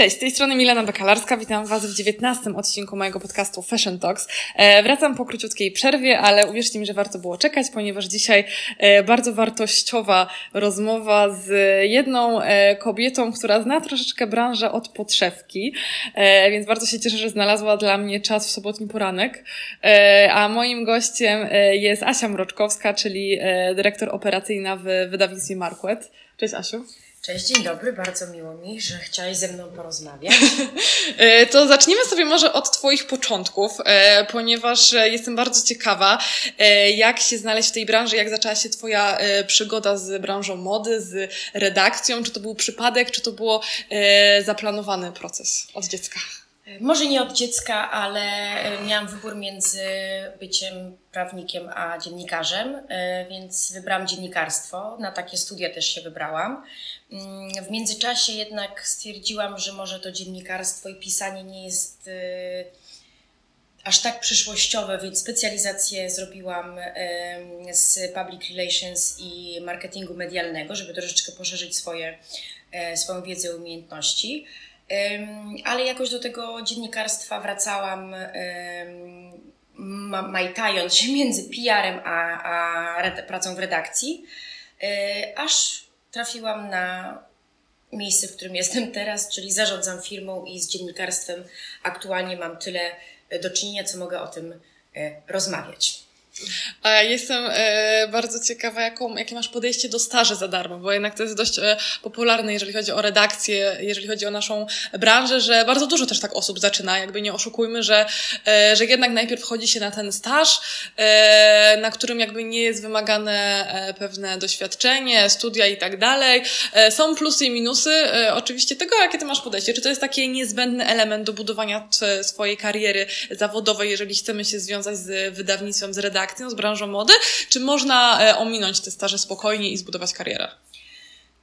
Cześć, z tej strony Milena Bakalarska. Witam Was w 19 odcinku mojego podcastu Fashion Talks. E, wracam po króciutkiej przerwie, ale uwierzcie mi, że warto było czekać, ponieważ dzisiaj e, bardzo wartościowa rozmowa z jedną e, kobietą, która zna troszeczkę branżę od podszewki, więc bardzo się cieszę, że znalazła dla mnie czas w sobotni poranek. A moim gościem jest Asia Mroczkowska, czyli dyrektor operacyjna w wydawnictwie Marquet. Cześć Asiu. Cześć, dzień dobry, bardzo miło mi, że chciałeś ze mną porozmawiać. E, To zacznijmy sobie może od Twoich początków, e, ponieważ e, jestem bardzo ciekawa, jak się znaleźć w tej branży, jak zaczęła się Twoja przygoda z branżą mody, z redakcją, czy to był przypadek, czy to było zaplanowany proces od dziecka? Może nie od dziecka, ale e, miałam wybór między byciem prawnikiem a dziennikarzem, e, więc wybrałam dziennikarstwo. Na takie studia też się wybrałam. Mm, W międzyczasie jednak stwierdziłam, że może to dziennikarstwo i pisanie nie jest e, aż tak przyszłościowe, więc specjalizację zrobiłam z public relations i marketingu medialnego, żeby troszeczkę poszerzyć swoje, swoją wiedzę i umiejętności. Ale jakoś do tego dziennikarstwa wracałam, majtając się między PR-em a, a pracą w redakcji, e, aż trafiłam na miejsce, w którym jestem teraz, czyli zarządzam firmą i z dziennikarstwem aktualnie mam tyle do czynienia, co mogę o tym e, rozmawiać. A jestem e, bardzo ciekawa, jaką, jakie masz podejście do staży za darmo, bo jednak to jest dość e, popularne, jeżeli chodzi o redakcję, jeżeli chodzi o naszą branżę, że bardzo dużo też tak osób zaczyna, jakby nie oszukujmy, że, e, że jednak najpierw chodzi się na ten staż, na którym jakby nie jest wymagane pewne doświadczenie, studia i tak dalej. Są plusy i minusy oczywiście tego, jakie ty masz podejście. Czy to jest taki niezbędny element do budowania swojej kariery zawodowej, jeżeli chcemy się związać z wydawnictwem, z redakcją, z branżą mody, czy można e, ominąć te staże spokojnie i zbudować karierę?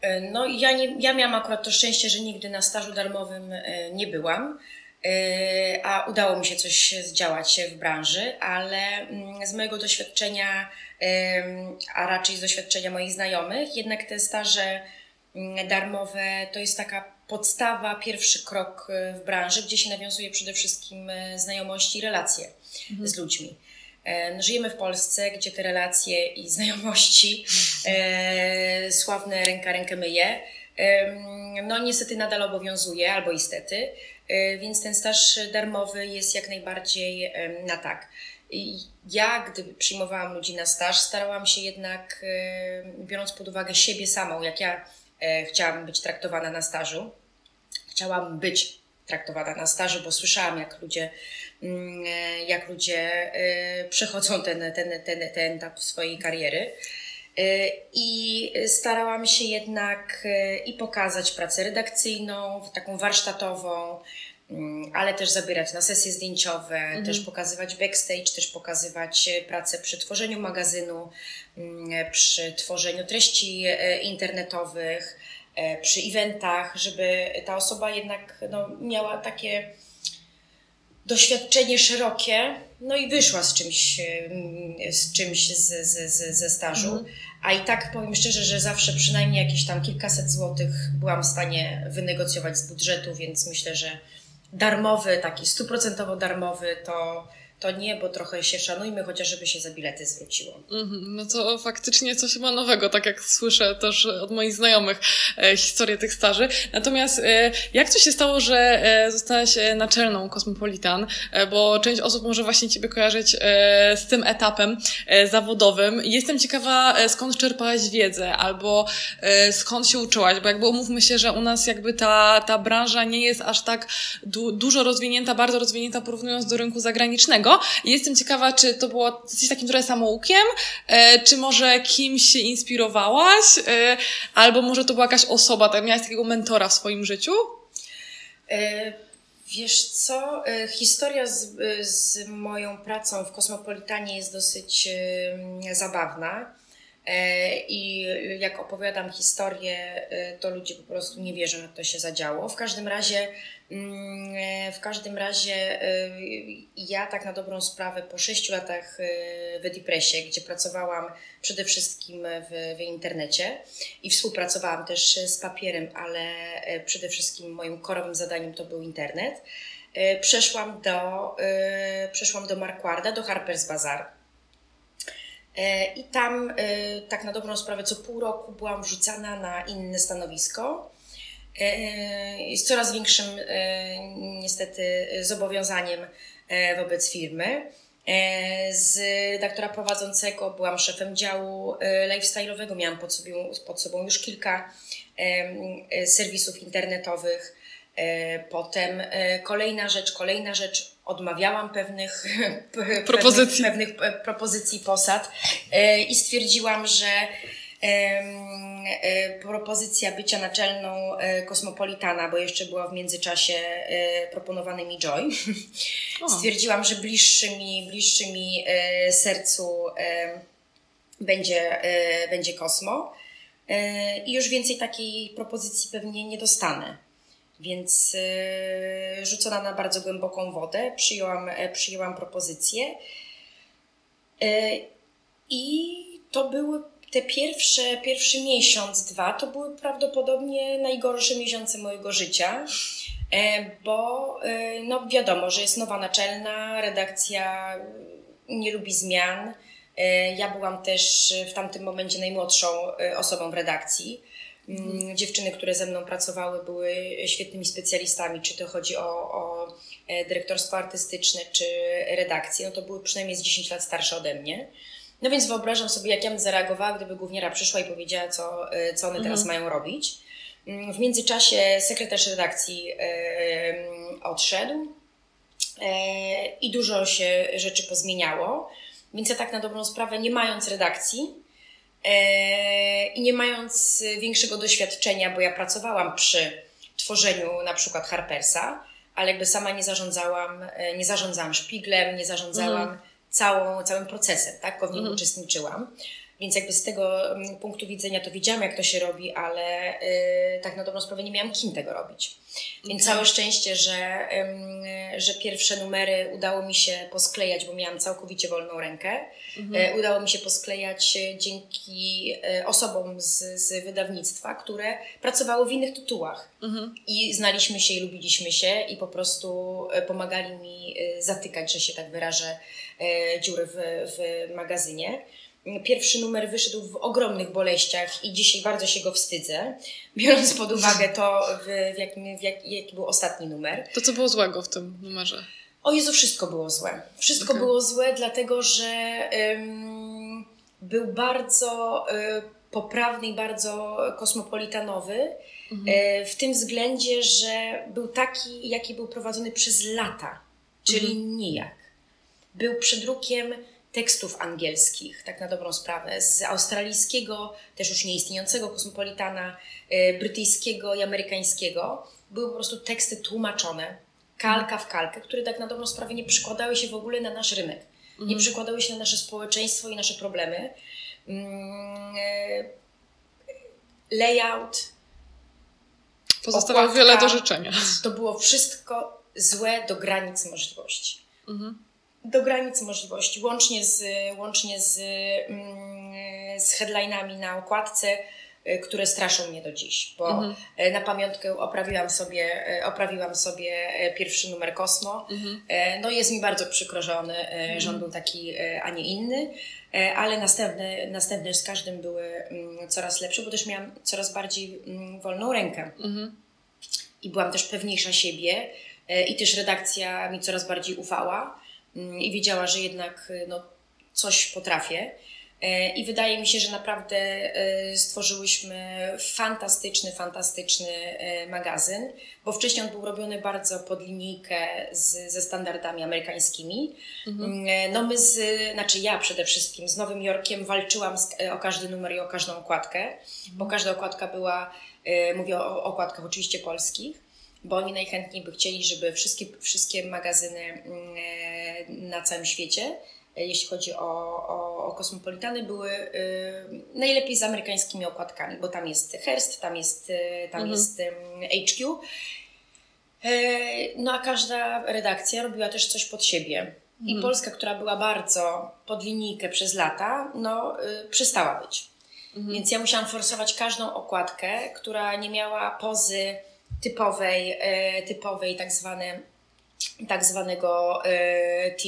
E, No ja, nie, ja miałam akurat to szczęście, że nigdy na stażu darmowym e, nie byłam, a udało mi się coś zdziałać w branży, ale mm, z mojego doświadczenia, a raczej z doświadczenia moich znajomych, jednak te staże mm, darmowe to jest taka podstawa, pierwszy krok w branży, gdzie się nawiązuje przede wszystkim znajomości i relacje z ludźmi. E, Żyjemy w Polsce, gdzie te relacje i znajomości e, sławne ręka rękę myje. Em, No niestety nadal obowiązuje, albo istety, e, więc ten staż darmowy jest jak najbardziej na tak. I ja, gdy przyjmowałam ludzi na staż, starałam się jednak, e, biorąc pod uwagę siebie samą, jak ja e, chciałam być traktowana na stażu, chciałam być traktowana na stażu, bo słyszałam, jak ludzie, mm, e, jak ludzie e, przechodzą ten, ten, ten, ten etap swojej kariery. E, I starałam się jednak i pokazać pracę redakcyjną, taką warsztatową, mm, ale też zabierać na sesje zdjęciowe, też pokazywać backstage, też pokazywać pracę przy tworzeniu magazynu, mm, przy tworzeniu treści internetowych, przy eventach, żeby ta osoba jednak no, miała takie doświadczenie szerokie, no i wyszła z czymś, em, z czymś z, z, z, ze stażu. A i tak powiem szczerze, że zawsze przynajmniej jakieś tam kilkaset złotych byłam w stanie wynegocjować z budżetu, więc myślę, że darmowy, taki stuprocentowo darmowy to, to nie, bo trochę się szanujmy, chociaż żeby się za bilety zwróciło. Mhm, No to faktycznie coś chyba nowego, tak jak słyszę też od moich znajomych e, historię tych staży. Natomiast e, jak to się stało, że e, zostałaś naczelną Cosmopolitan? E, bo część osób może właśnie Ciebie kojarzyć z tym etapem zawodowym. Jestem ciekawa, skąd czerpałaś wiedzę, albo skąd się uczyłaś, bo jakby umówmy się, że u nas jakby ta, ta branża nie jest aż tak du- dużo rozwinięta, bardzo rozwinięta porównując do rynku zagranicznego. Jestem ciekawa, czy to było jesteś takim trochę samoukiem, e, czy może kimś się inspirowałaś, e, albo może to była jakaś osoba, tak, miałaś takiego mentora w swoim życiu? E, Wiesz co, historia z, z moją pracą w Kosmopolitanie jest dosyć zabawna. E, I jak opowiadam historię, e, to ludzie po prostu nie wierzą, że to się zadziało. W każdym razie, mm, e, w każdym razie ja tak na dobrą sprawę po sześciu latach w Edipressie, gdzie pracowałam przede wszystkim w, w internecie i współpracowałam też z papierem, ale przede wszystkim moim korowym zadaniem to był internet, przeszłam do, przeszłam do Marquarda, do Harper's Bazaar I tam, e, tak na dobrą sprawę, co pół roku byłam wrzucana na inne stanowisko. E, z coraz większym, niestety, zobowiązaniem wobec firmy. Z redaktora prowadzącego byłam szefem działu lifestyle'owego, miałam pod sobą, pod sobą już kilka serwisów internetowych. Potem kolejna rzecz, kolejna rzecz, odmawiałam pewnych propozycji, pewnych, pewnych e, propozycji posad e, i stwierdziłam, że e, propozycja bycia naczelną kosmopolitana, bo jeszcze była w międzyczasie proponowany mi Joy. O. Stwierdziłam, że bliższy mi, bliższy mi sercu będzie, będzie kosmo. I już więcej takiej propozycji pewnie nie dostanę. Więc yy, rzucona na bardzo głęboką wodę, przyjęłam, e, przyjęłam propozycję. Yy, I to były te pierwsze, pierwszy miesiąc, dwa, to były prawdopodobnie najgorsze miesiące mojego życia, e, bo no wiadomo, że jest nowa naczelna, redakcja nie lubi zmian. Ja byłam też w tamtym momencie najmłodszą osobą w redakcji. Mm, dziewczyny, które ze mną pracowały, były świetnymi specjalistami, czy to chodzi o, o e, dyrektorstwo artystyczne, czy redakcję, no to były przynajmniej z 10 lat starsze ode mnie. No więc wyobrażam sobie, jak ja bym zareagowała, gdyby główniara przyszła i powiedziała, co, e, co one teraz mhm. mają robić. Mm, w międzyczasie sekretarz redakcji e, odszedł e, i dużo się rzeczy pozmieniało. Więc ja tak na dobrą sprawę, nie mając redakcji, I nie mając większego doświadczenia, bo ja pracowałam przy tworzeniu na przykład Harpersa, ale jakby sama nie zarządzałam, e, nie zarządzałam szpiglem, nie zarządzałam mhm. całą, całym procesem, tak? W nim mhm. uczestniczyłam. Więc jakby z tego mm, punktu widzenia to widziałam, jak to się robi, ale yy, tak na dobrą sprawę nie miałam kim tego robić. Więc okay. całe szczęście, że, że pierwsze numery udało mi się posklejać, bo miałam całkowicie wolną rękę. Mhm. Yy, udało mi się posklejać dzięki y, osobom z, z wydawnictwa, które pracowały w innych tytułach. Mhm. I znaliśmy się i lubiliśmy się i po prostu y, pomagali mi y, zatykać, że się tak wyrażę, dziury w, w magazynie. Pierwszy numer wyszedł w ogromnych boleściach i dzisiaj bardzo się go wstydzę, biorąc pod uwagę to, w, w jakim, w jak, jaki był ostatni numer. To co było złego w tym numerze? O Jezu, wszystko było złe. Wszystko okay. było złe, dlatego że um, był bardzo um, poprawny i bardzo kosmopolitanowy. Mhm. E, w tym względzie, że był taki, jaki był prowadzony przez lata, czyli mhm. nijak. Był przedrukiem tekstów angielskich, tak na dobrą sprawę, z australijskiego, też już nieistniejącego kosmopolitana, y, brytyjskiego i amerykańskiego. Były po prostu teksty tłumaczone, kalka w kalkę, które tak na dobrą sprawę nie przykładały się w ogóle na nasz rynek. Mhm. Nie przykładały się na nasze społeczeństwo i nasze problemy. Mm, y, layout. Pozostawało wiele do życzenia. To było wszystko złe do granic możliwości. Mhm do granic możliwości, łącznie z, łącznie z, mm, z headlinami na okładce, y, które straszą mnie do dziś, bo mhm. Y, na pamiątkę oprawiłam sobie, y, oprawiłam sobie pierwszy numer Kosmo. Mhm. No jest mi bardzo przykro, że on, mhm. że on był taki, a nie inny, ale następne, następne z każdym były mm, coraz lepsze, bo też miałam coraz bardziej mm, wolną rękę. Mhm. I byłam też pewniejsza siebie i też redakcja mi coraz bardziej ufała. Mm, i wiedziała, że jednak y, no, coś potrafię. E, I wydaje mi się, że naprawdę e, stworzyłyśmy fantastyczny, fantastyczny e, magazyn, bo wcześniej on był robiony bardzo pod linijkę z, ze standardami amerykańskimi. Mhm. Mm, no my, z, znaczy ja przede wszystkim z Nowym Jorkiem walczyłam z, o każdy numer i o każdą okładkę, mhm. bo każda okładka była, mówię o okładkach oczywiście polskich, bo oni najchętniej by chcieli, żeby wszystkie, wszystkie magazyny mm, na całym świecie jeśli chodzi o, o, o kosmopolitany, były y, najlepiej z amerykańskimi okładkami, bo tam jest Hearst, tam jest, tam Mhm. jest ym, HQ. E, No a każda redakcja robiła też coś pod siebie. I Polska, która była bardzo pod linijkę przez lata, no przestała być. Więc ja musiałam forsować każdą okładkę, która nie miała pozy typowej, e, typowej tak, zwane, tak zwanego e, T.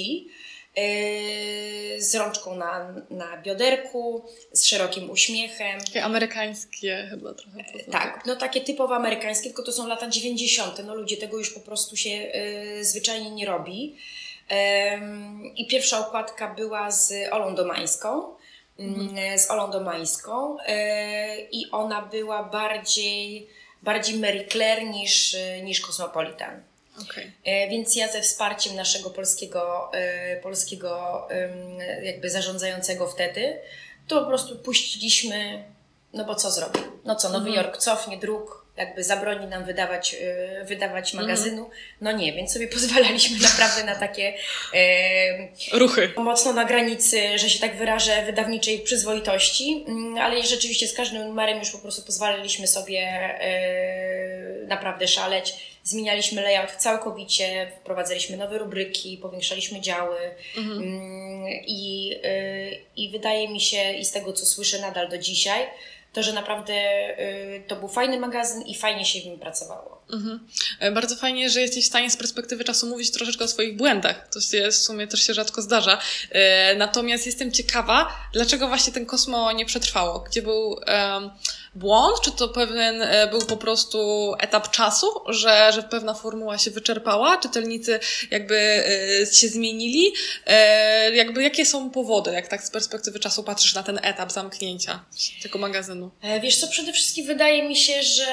e, Z rączką na, na bioderku, z szerokim uśmiechem. Takie amerykańskie chyba trochę. Tak, no takie typowo amerykańskie, tylko to są lata 90. No ludzie tego już po prostu się y, zwyczajnie nie robi. I pierwsza okładka była z Olą Domańską. mm, Z Olą Domańską i ona była bardziej, bardziej Mary Claire niż, y, niż Cosmopolitan. Okej. E, Więc ja ze wsparciem naszego polskiego, e, polskiego jakby zarządzającego wtedy, to po prostu puściliśmy, no bo co zrobił? No co, Nowy Jork cofnie druk, jakby zabroni nam wydawać, e, wydawać magazynu? No nie, więc sobie pozwalaliśmy naprawdę na takie e, Ruchy. mocno na granicy, że się tak wyrażę, wydawniczej przyzwoitości, Mm, ale rzeczywiście z każdym numerem już po prostu pozwalaliśmy sobie e, naprawdę szaleć. Zmienialiśmy layout całkowicie, wprowadzaliśmy nowe rubryki, powiększaliśmy działy Mm, i, i wydaje mi się, i z tego co słyszę nadal do dzisiaj, to, że naprawdę e, to był fajny magazyn i fajnie się w nim pracowało. Mhm. E, Bardzo fajnie, że jesteś w stanie z perspektywy czasu mówić troszeczkę o swoich błędach. To się w sumie też się rzadko zdarza. E, Natomiast jestem ciekawa, dlaczego właśnie ten Kosmo nie przetrwało? Gdzie był błąd? Czy to pewien e, był po prostu etap czasu, że, że pewna formuła się wyczerpała? Czytelnicy jakby się zmienili? Jakby jakie są powody, jak tak z perspektywy czasu patrzysz na ten etap zamknięcia tego magazynu? Wiesz co, przede wszystkim wydaje mi się, że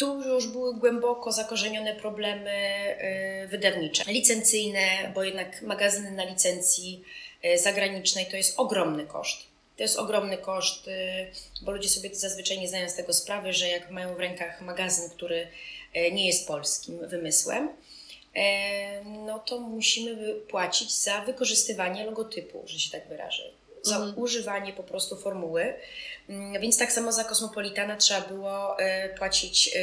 tu już były głęboko zakorzenione problemy e, wydawnicze, licencyjne, bo jednak magazyny na licencji e, zagranicznej to jest ogromny koszt. To jest ogromny koszt, e, bo ludzie sobie zazwyczaj nie zdają z tego sprawy, że jak mają w rękach magazyn, który nie jest polskim wymysłem, no to musimy płacić za wykorzystywanie logotypu, że się tak wyrażę, za używanie po prostu formuły. Mm, Więc tak samo za Kosmopolitana trzeba było e, płacić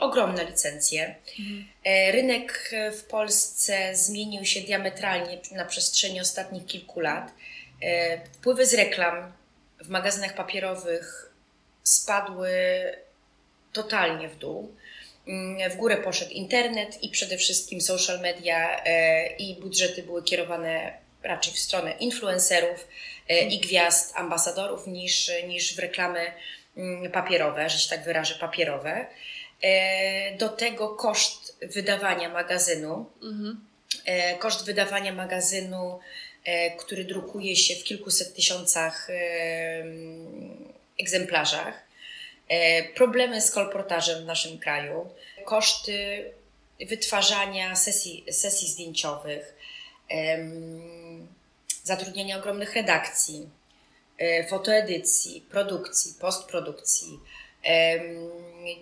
ogromne licencje. E, Rynek w Polsce zmienił się diametralnie na przestrzeni ostatnich kilku lat. E, Wpływy z reklam w magazynach papierowych spadły totalnie w dół. Mm, W górę poszedł internet i przede wszystkim social media i budżety były kierowane raczej w stronę influencerów e, i gwiazd, ambasadorów niż, niż w reklamy mm, papierowe, że się tak wyrażę, papierowe. E, Do tego koszt wydawania magazynu, e, koszt wydawania magazynu, który drukuje się w kilkuset tysiącach mm, egzemplarzach, problemy z kolportażem w naszym kraju, koszty wytwarzania sesji, sesji zdjęciowych, em, zatrudniania ogromnych redakcji, e, fotoedycji, produkcji, postprodukcji,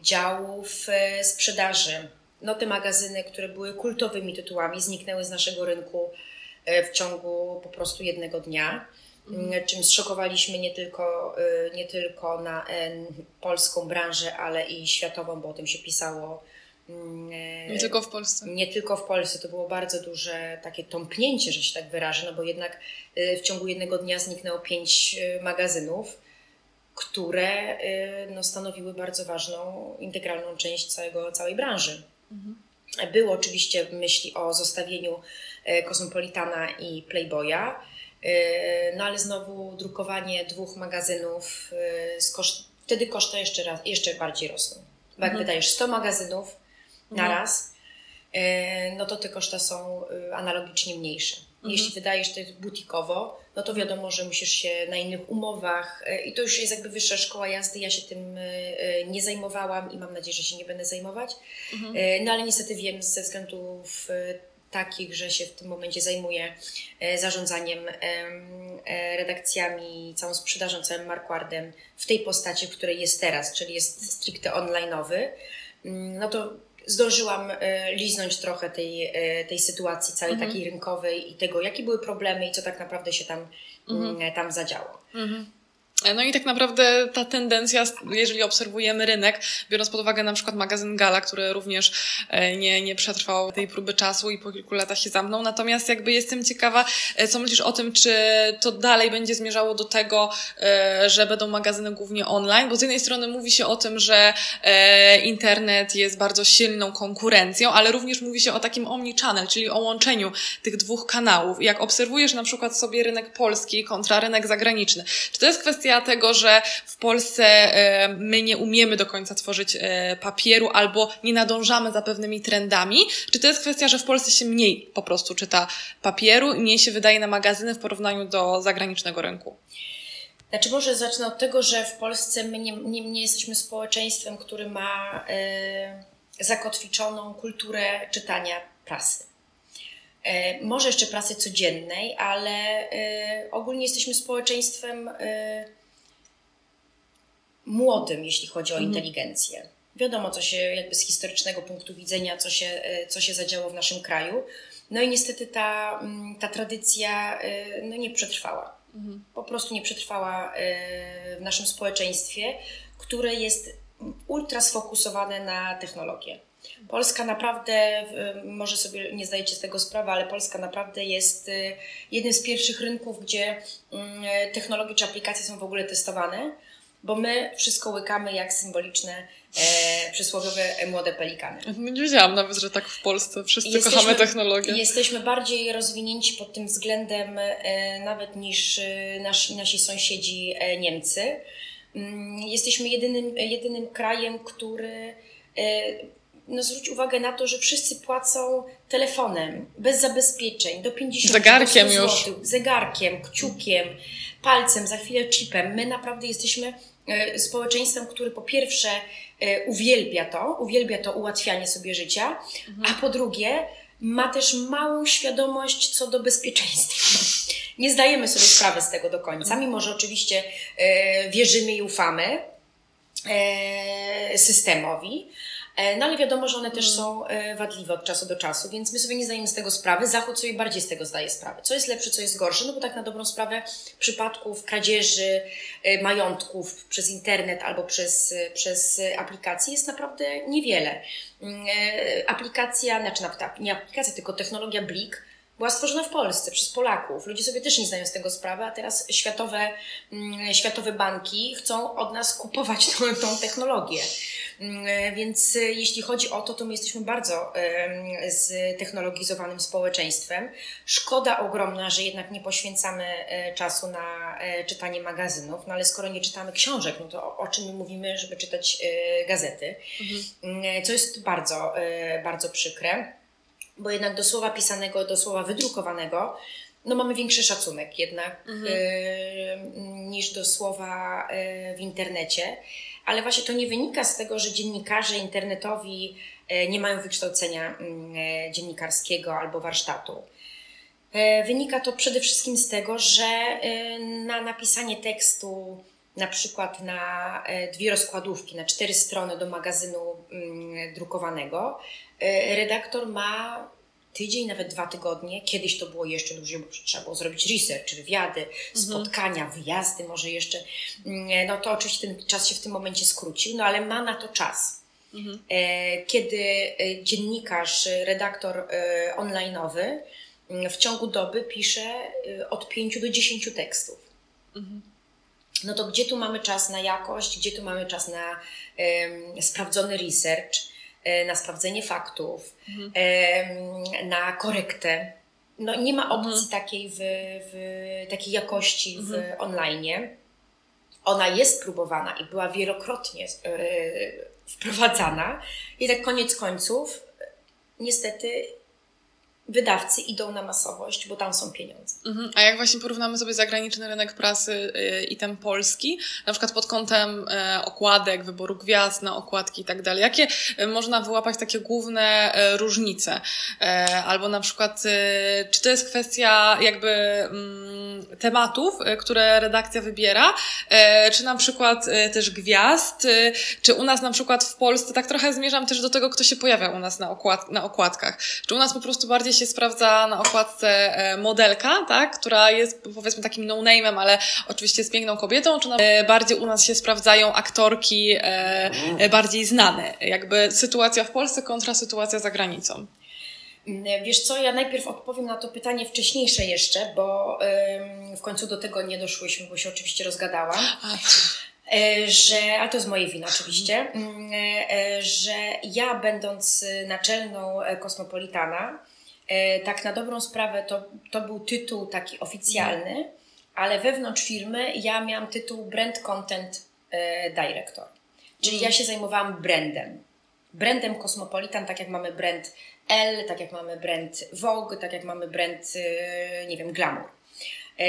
działów e, sprzedaży. No te magazyny, które były kultowymi tytułami, zniknęły z naszego rynku e, w ciągu po prostu jednego dnia, m, czym zszokowaliśmy nie tylko, nie tylko na polską branżę, ale i światową, bo o tym się pisało. Nie tylko w Polsce. nie tylko w Polsce, to było bardzo duże takie tąpnięcie, że się tak wyrażę, no bo jednak y, w ciągu jednego dnia zniknęło pięć y, magazynów, które y, no, stanowiły bardzo ważną, integralną część całego, całej branży. Było oczywiście myśli o zostawieniu Cosmopolitana i Playboya, no ale znowu drukowanie dwóch magazynów, z koszt, wtedy koszty jeszcze, raz, jeszcze bardziej rosną. Bo jak wydajesz 100 magazynów na raz, e, no to te koszta są e, analogicznie mniejsze. Jeśli wydajesz to butikowo, no to wiadomo, że musisz się na innych umowach e, i to już jest jakby wyższa szkoła jazdy. Ja się tym nie zajmowałam i mam nadzieję, że się nie będę zajmować. E, No ale niestety wiem ze względów takich, że się w tym momencie zajmuję zarządzaniem em, redakcjami, całą sprzedażą, całym marquardem w tej postaci, w której jest teraz, czyli jest stricte online'owy, mm, no to zdążyłam e, liznąć trochę tej, e, tej sytuacji całej Mhm. takiej rynkowej i tego, jakie były problemy i co tak naprawdę się tam, mm, tam zadziało. No i tak naprawdę ta tendencja, jeżeli obserwujemy rynek, biorąc pod uwagę na przykład magazyn Gala, który również e, nie, nie przetrwał tej próby czasu i po kilku latach się zamknął. Natomiast jakby jestem ciekawa, e, co myślisz o tym, czy to dalej będzie zmierzało do tego, e, że będą magazyny głównie online, bo z jednej strony mówi się o tym, że internet jest bardzo silną konkurencją, ale również mówi się o takim omnichannel, czyli o łączeniu tych dwóch kanałów. Jak obserwujesz na przykład sobie rynek polski kontra rynek zagraniczny, czy to jest kwestia tego, że w Polsce e, my nie umiemy do końca tworzyć e, papieru albo nie nadążamy za pewnymi trendami? Czy to jest kwestia, że w Polsce się mniej po prostu czyta papieru i mniej się wydaje na magazyny w porównaniu do zagranicznego rynku? Znaczy może zacznę od tego, że w Polsce my nie, nie, nie jesteśmy społeczeństwem, który ma e, zakotwiczoną kulturę czytania prasy. Może jeszcze prasy codziennej, ale ogólnie jesteśmy społeczeństwem młodym, jeśli chodzi o inteligencję. Wiadomo, co się jakby z historycznego punktu widzenia, co się, e, co się zadziało w naszym kraju. No i niestety ta, mm, ta tradycja e, no, nie przetrwała po prostu nie przetrwała e, w naszym społeczeństwie, które jest ultra sfokusowane na technologię. Polska naprawdę, może sobie nie zdajecie z tego sprawy, ale Polska naprawdę jest jednym z pierwszych rynków, gdzie mm, technologie czy aplikacje są w ogóle testowane, bo my wszystko łykamy jak symboliczne e, przysłowiowe e, młode pelikany. Nie wiedziałam nawet, że tak w Polsce wszyscy Jesteśmy- kochamy technologię. Jesteśmy bardziej rozwinięci pod tym względem e, nawet niż e, nasi, nasi sąsiedzi e, Niemcy. Mm, Jesteśmy jedynym, jedynym krajem, który e, no zwróć uwagę na to, że wszyscy płacą telefonem, bez zabezpieczeń, do 50 Zegarkiem do 100 już. zegarkiem, kciukiem, palcem, za chwilę chipem. My naprawdę jesteśmy społeczeństwem, który po pierwsze e, uwielbia to, uwielbia to ułatwianie sobie życia, a po drugie ma też małą świadomość co do bezpieczeństwa. Nie zdajemy sobie sprawy z tego do końca, mimo że oczywiście e, wierzymy i ufamy e, systemowi. E, No ale wiadomo, że one też są e, wadliwe od czasu do czasu, więc my sobie nie zdajemy z tego sprawy. Zachód sobie bardziej z tego zdaje sprawę. Co jest lepsze, co jest gorsze? No bo tak na dobrą sprawę przypadków kradzieży e, majątków przez internet albo przez, przez aplikacje jest naprawdę niewiele. Mm, Aplikacja, znaczy nie aplikacja, tylko technologia Blik była stworzona w Polsce przez Polaków. Ludzie sobie też nie zdają z tego sprawy, a teraz światowe, mm, światowe banki chcą od nas kupować tą, tą technologię. Mm, Więc e, jeśli chodzi o to, to my jesteśmy bardzo ztechnologizowanym społeczeństwem. Szkoda ogromna, że jednak nie poświęcamy e, czasu na e, czytanie magazynów, no ale skoro nie czytamy książek, no to o, czym my mówimy, żeby czytać e, gazety, Mm, e, co jest bardzo, bardzo przykre bo jednak do słowa pisanego, do słowa wydrukowanego, no mamy większy szacunek jednak e, niż do słowa e, w internecie. Ale właśnie to nie wynika z tego, że dziennikarze internetowi e, nie mają wykształcenia mm, e, dziennikarskiego albo warsztatu. E, Wynika to przede wszystkim z tego, że na napisanie tekstu, na przykład na e, dwie rozkładówki, na cztery strony do magazynu mm, drukowanego, e, redaktor ma tydzień, nawet dwa tygodnie. Kiedyś to było jeszcze dłużej, bo trzeba było zrobić research, wywiady, spotkania, wyjazdy, może jeszcze. Mm, No to oczywiście ten czas się w tym momencie skrócił, no ale ma na to czas. E, Kiedy e, dziennikarz, e, redaktor e, online'owy mm, w ciągu doby pisze e, od 5 do 10 tekstów. No to gdzie tu mamy czas na jakość, gdzie tu mamy czas na em, sprawdzony research, e, na sprawdzenie faktów, em, na korektę. No nie ma opcji takiej, w, w, takiej jakości w online. Ona jest próbowana i była wielokrotnie e, wprowadzana. I tak koniec końców, niestety wydawcy idą na masowość, bo tam są pieniądze. Mhm. A jak właśnie porównamy sobie zagraniczny rynek prasy y, i ten polski, na przykład pod kątem e, okładek, wyboru gwiazd na okładki i tak dalej, jakie e, można wyłapać takie główne różnice? Albo na przykład, czy to jest kwestia jakby mm, tematów, które redakcja wybiera, czy na przykład też gwiazd, czy u nas na przykład w Polsce, tak trochę zmierzam też do tego, kto się pojawia u nas na, okład, na okładkach. Czy u nas po prostu bardziej się sprawdza na okładce e, modelka, tak, która jest powiedzmy takim no-name'em, ale oczywiście jest piękną kobietą, czy na, e, bardziej u nas się sprawdzają aktorki e, bardziej znane? Jakby sytuacja w Polsce kontra sytuacja za granicą. Mm, Wiesz co, ja najpierw odpowiem na to pytanie wcześniejsze jeszcze, bo w końcu do tego nie doszłyśmy, bo się oczywiście rozgadałam. A, że, ale to jest moje wina oczywiście, mm, że ja będąc naczelną Kosmopolitana, tak na dobrą sprawę to, to był tytuł taki oficjalny, ale wewnątrz firmy ja miałam tytuł Brand Content e, Director. Czyli ja się zajmowałam brandem. Brandem Kosmopolitan, tak jak mamy brand L, tak jak mamy brand Vogue, tak jak mamy brand, e, nie wiem, Glamour e,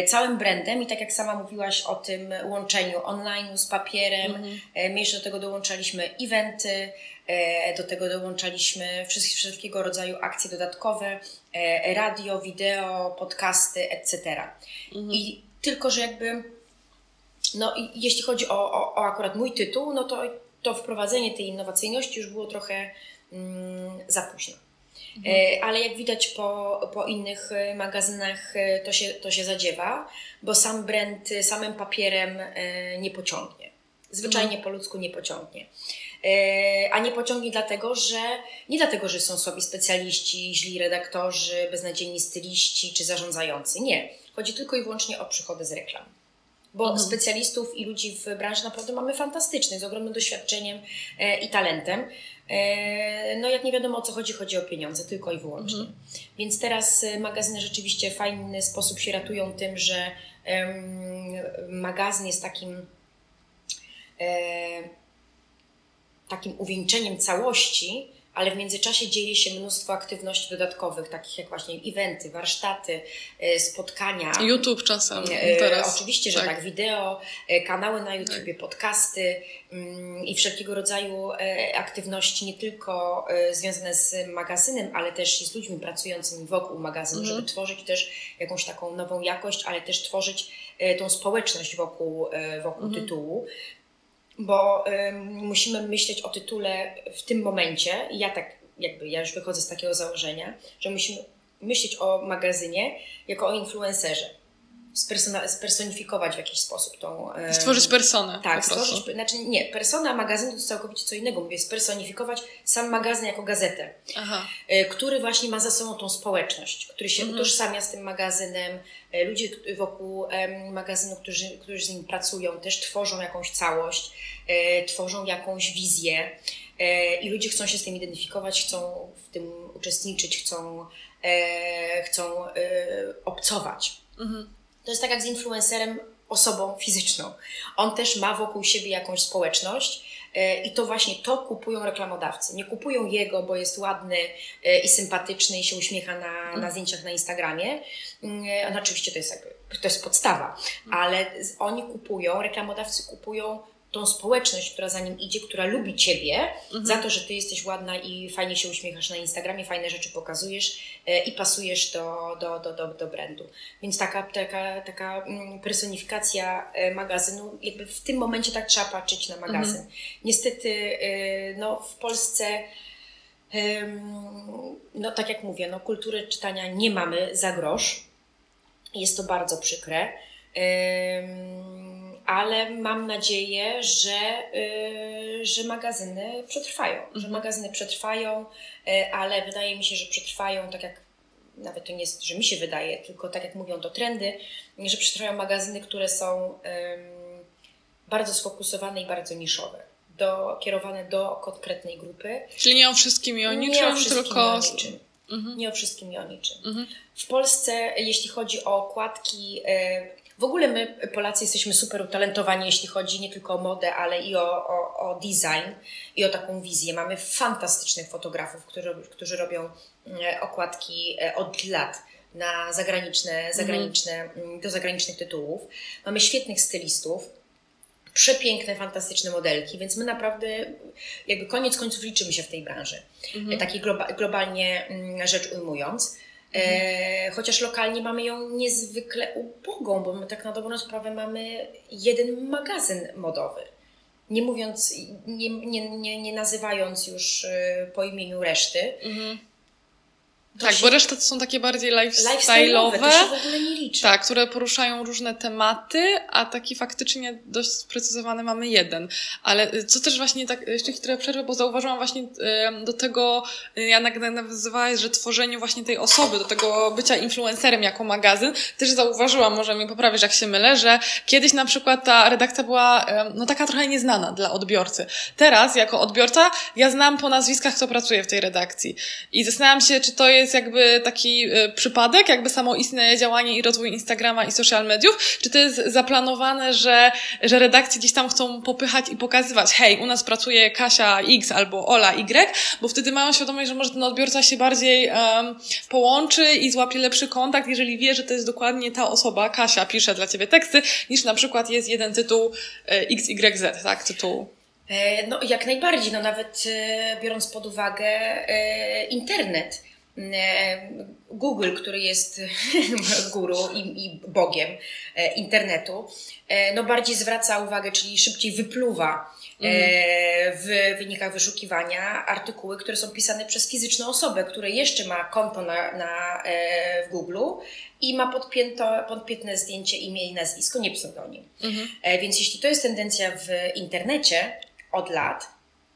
całym brandem i tak jak sama mówiłaś o tym łączeniu online z papierem, e, my jeszcze do tego dołączaliśmy eventy, e, do tego dołączaliśmy wszys- wszelkiego rodzaju akcje dodatkowe, e, radio, wideo, podcasty, etc. I tylko, że jakby, no jeśli chodzi o, o, o akurat mój tytuł, no to, to wprowadzenie tej innowacyjności już było trochę mm, za późno. E, Ale jak widać po, po innych e, magazynach, e, to się, to się zadziewa, bo sam brand samym papierem nie pociągnie. Zwyczajnie po ludzku nie pociągnie. A nie pociągnie dlatego, że nie dlatego, że są słabi specjaliści, źli redaktorzy, beznadziejni styliści czy zarządzający. Nie. Chodzi tylko i wyłącznie o przychody z reklam. Bo specjalistów i ludzi w branży naprawdę mamy fantastycznych, z ogromnym doświadczeniem e, i talentem. E, no jak nie wiadomo o co chodzi, chodzi o pieniądze, tylko i wyłącznie. Więc teraz e, magazyny rzeczywiście w fajny sposób się ratują tym, że magazyn jest takim takim uwieńczeniem całości, ale w międzyczasie dzieje się mnóstwo aktywności dodatkowych, takich jak właśnie eventy, warsztaty, e, spotkania. YouTube czasem E, teraz. Oczywiście, że tak. wideo, e, kanały na YouTubie, podcasty mm, i wszelkiego rodzaju aktywności, nie tylko związane z magazynem, ale też z ludźmi pracującymi wokół magazynu, żeby tworzyć też jakąś taką nową jakość, ale też tworzyć tą społeczność wokół, wokół tytułu. Bo em, musimy myśleć o tytule w tym momencie, ja tak jakby, ja już wychodzę z takiego założenia, że musimy myśleć o magazynie jako o influencerze spersonifikować w jakiś sposób tą. Stworzyć personę. Tak, stworzyć. Znaczy nie, persona magazynu to jest całkowicie co innego. Mówię, spersonifikować sam magazyn jako gazetę, Aha. e, który właśnie ma za sobą tą społeczność, który się Mhm. utożsamia z tym magazynem. E, Ludzie wokół magazynu, którzy, którzy z nim pracują, też tworzą jakąś całość, e, tworzą jakąś wizję. I ludzie chcą się z tym identyfikować, chcą w tym uczestniczyć, chcą, chcą obcować. To jest tak jak z influencerem, osobą fizyczną. On też ma wokół siebie jakąś społeczność e, i to właśnie to kupują reklamodawcy. Nie kupują jego, bo jest ładny e, i sympatyczny i się uśmiecha na, na zdjęciach na Instagramie. Mm, e, No oczywiście to jest, jakby, to jest podstawa, ale oni kupują, reklamodawcy kupują tą społeczność, która za nim idzie, która lubi Ciebie za to, że Ty jesteś ładna i fajnie się uśmiechasz na Instagramie, fajne rzeczy pokazujesz e, i pasujesz do, do, do, do, do brandu. Więc taka, taka, taka mm, personifikacja e, magazynu, jakby w tym momencie tak trzeba patrzeć na magazyn. Niestety e, no, w Polsce no tak jak mówię, no, kultury czytania nie mamy za grosz. Jest to bardzo przykre. Ale mam nadzieję, że, y, że magazyny przetrwają. Że magazyny przetrwają, y, ale wydaje mi się, że przetrwają tak jak nawet to nie jest, że mi się wydaje, tylko tak jak mówią to trendy, że przetrwają magazyny, które są bardzo sfokusowane i bardzo niszowe. Do, kierowane do konkretnej grupy. Czyli nie o wszystkim i o Nie niczym, o wszystkim tylko... niczym. Nie o wszystkim i o niczym. W Polsce, jeśli chodzi o okładki, e, W ogóle my, Polacy, jesteśmy super utalentowani, jeśli chodzi nie tylko o modę, ale i o, o, o design i o taką wizję. Mamy fantastycznych fotografów, którzy, którzy robią e, okładki e, od lat na zagraniczne, zagraniczne, mm, do zagranicznych tytułów. Mamy świetnych stylistów, przepiękne, fantastyczne modelki, więc my naprawdę jakby koniec końców liczymy się w tej branży. Mhm. Takiej globa, globalnie mm, rzecz ujmując. E, chociaż lokalnie mamy ją niezwykle ubogą, bo my tak na dobrą sprawę mamy jeden magazyn modowy. Nie mówiąc, nie, nie, nie, nie nazywając już e, po imieniu reszty. Mhm. Tak, się- bo reszta to są takie bardziej lifestyle'owe, to się w ogóle nie liczy. Tak, które poruszają różne tematy, a taki faktycznie dość sprecyzowany mamy jeden. Ale y, co też właśnie tak, jeszcze trochę przerwę, bo zauważyłam właśnie do tego, y, Janek nawiązywałaś, że tworzeniu właśnie tej osoby, do tego bycia influencerem jako magazyn, też zauważyłam, może mnie poprawisz jak się mylę, że kiedyś na przykład ta redakcja była no taka trochę nieznana dla odbiorcy. Teraz jako odbiorca ja znam po nazwiskach, kto pracuje w tej redakcji. I zastanawiam się, czy to jest jakby taki y, przypadek, jakby samoistne działanie i rozwój Instagrama i social mediów, czy to jest zaplanowane, że, że redakcje gdzieś tam chcą popychać i pokazywać, hej, u nas pracuje Kasia X albo Ola Y, bo wtedy mają świadomość, że może ten odbiorca się bardziej em, połączy i złapie lepszy kontakt, jeżeli wie, że to jest dokładnie ta osoba, Kasia pisze dla ciebie teksty, niż na przykład jest jeden tytuł y, XYZ, tak, tytuł. E, No, jak najbardziej, no nawet e, biorąc pod uwagę e, internet. E, Google, który jest guru i, i bogiem e, internetu, e, no bardziej zwraca uwagę, czyli szybciej wypluwa e, w wynikach wyszukiwania artykuły, które są pisane przez fizyczną osobę, która jeszcze ma konto na, na, w Google i ma podpięto, podpiętne zdjęcie, imię i nazwisko, nie pseudonim. E, Więc jeśli to jest tendencja w internecie od lat,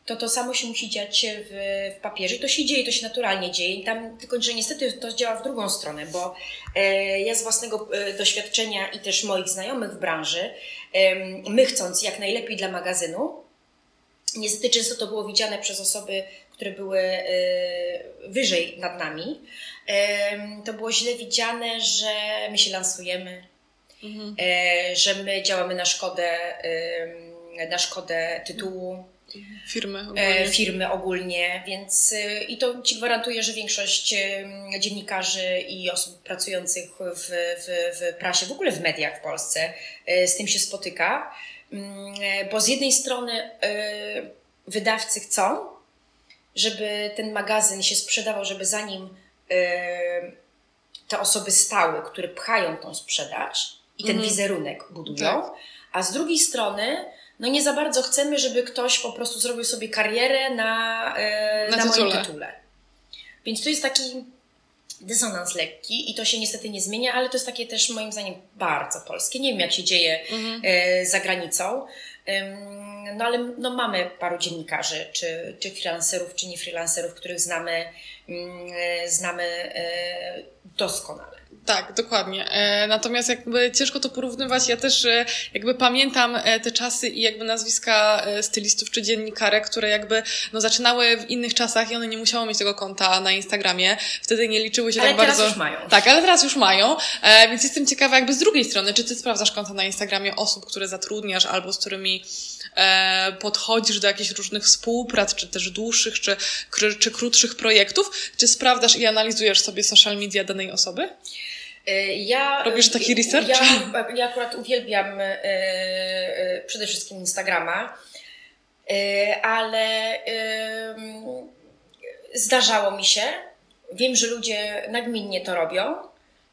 to to samo się musi dziać w, w papierze. I to się dzieje, to się naturalnie dzieje. I tam, tylko że niestety to działa w drugą stronę, bo e, ja z własnego e, doświadczenia i też moich znajomych w branży, em, my chcąc jak najlepiej dla magazynu, niestety często to było widziane przez osoby, które były e, wyżej nad nami, to było źle widziane, że my się lansujemy, e, że my działamy na szkodę, na szkodę tytułu Firmy e, ogólnie. firmy ogólnie, więc e, i to Ci gwarantuję, że większość dziennikarzy i osób pracujących w, w, w prasie, w ogóle w mediach w Polsce e, z tym się spotyka, e, bo z jednej strony e, wydawcy chcą, żeby ten magazyn się sprzedawał, żeby zanim e, te osoby stały, które pchają tą sprzedaż i ten Mhm. wizerunek budują, Tak. a z drugiej strony no nie za bardzo chcemy, żeby ktoś po prostu zrobił sobie karierę na, e, Na na, moim tytule. tytule. Więc to jest taki dysonans lekki i to się niestety nie zmienia, ale to jest takie też moim zdaniem bardzo polskie. Nie wiem jak się dzieje Mhm. e, za granicą. No ale no, mamy paru dziennikarzy, czy, czy freelancerów, czy nie freelancerów, których znamy, mm, e, znamy doskonale. Tak, dokładnie. E, natomiast jakby ciężko to porównywać. Ja też e, jakby pamiętam e, te czasy i jakby nazwiska stylistów czy dziennikarek, które jakby no, zaczynały w innych czasach i one nie musiały mieć tego konta na Instagramie. Wtedy nie liczyły się Ale tak teraz bardzo. już mają. Tak, ale teraz już mają. Więc jestem ciekawa jakby z drugiej strony, czy ty sprawdzasz konta na Instagramie osób, które zatrudniasz albo z którymi podchodzisz do jakichś różnych współprac, czy też dłuższych, czy, czy krótszych projektów, czy sprawdzasz i analizujesz sobie social media danej osoby? E, Ja, Robisz taki research? Ja, ja akurat uwielbiam e, przede wszystkim Instagrama, ale zdarzało mi się, wiem, że ludzie nagminnie to robią.